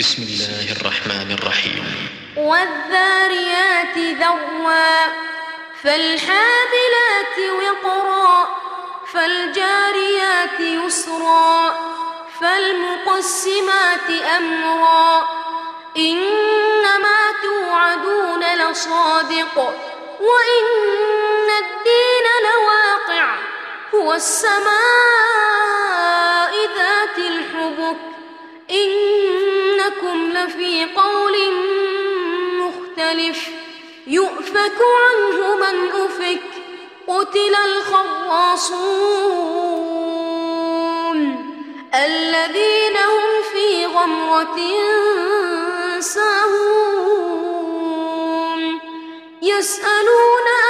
بسم الله الرحمن الرحيم. والذاريات ذروا فالحاملات وقرا فالجاريات يسرا فالمقسمات أمرا. إنما توعدون لصادق وإن الدين لواقع هو السماء ذات الحبك. إنكم لفي قول مختلف يؤفك عنه من أفك قتل الخراصون الذين هم في غمرة ساهون يسألون أيان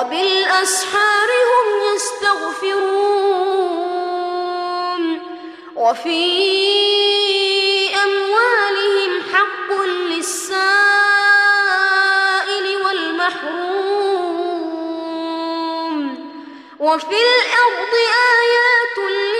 وبالأسحار هم يستغفرون وفي أموالهم حق للسائل والمحروم وفي الأرض آيات للموقنين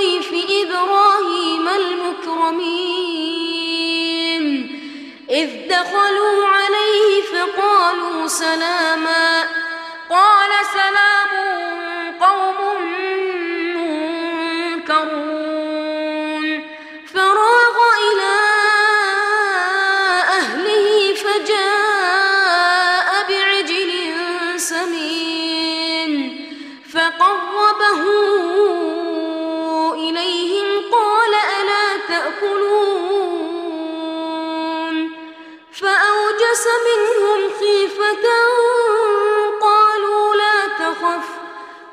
ضيف إبراهيم المكرمين. إذ دخلوا عليه فقالوا سلاما. قال سلام قوم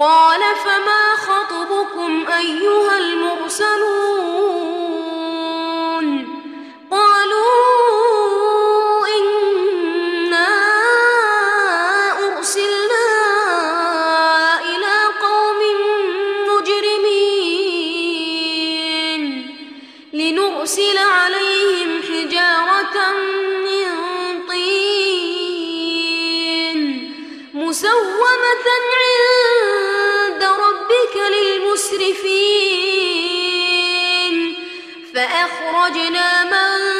قال فما خطبكم أيها المرسلون للمسرفين فأخرجنا من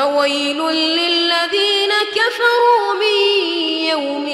فويل للذين كفروا من يوم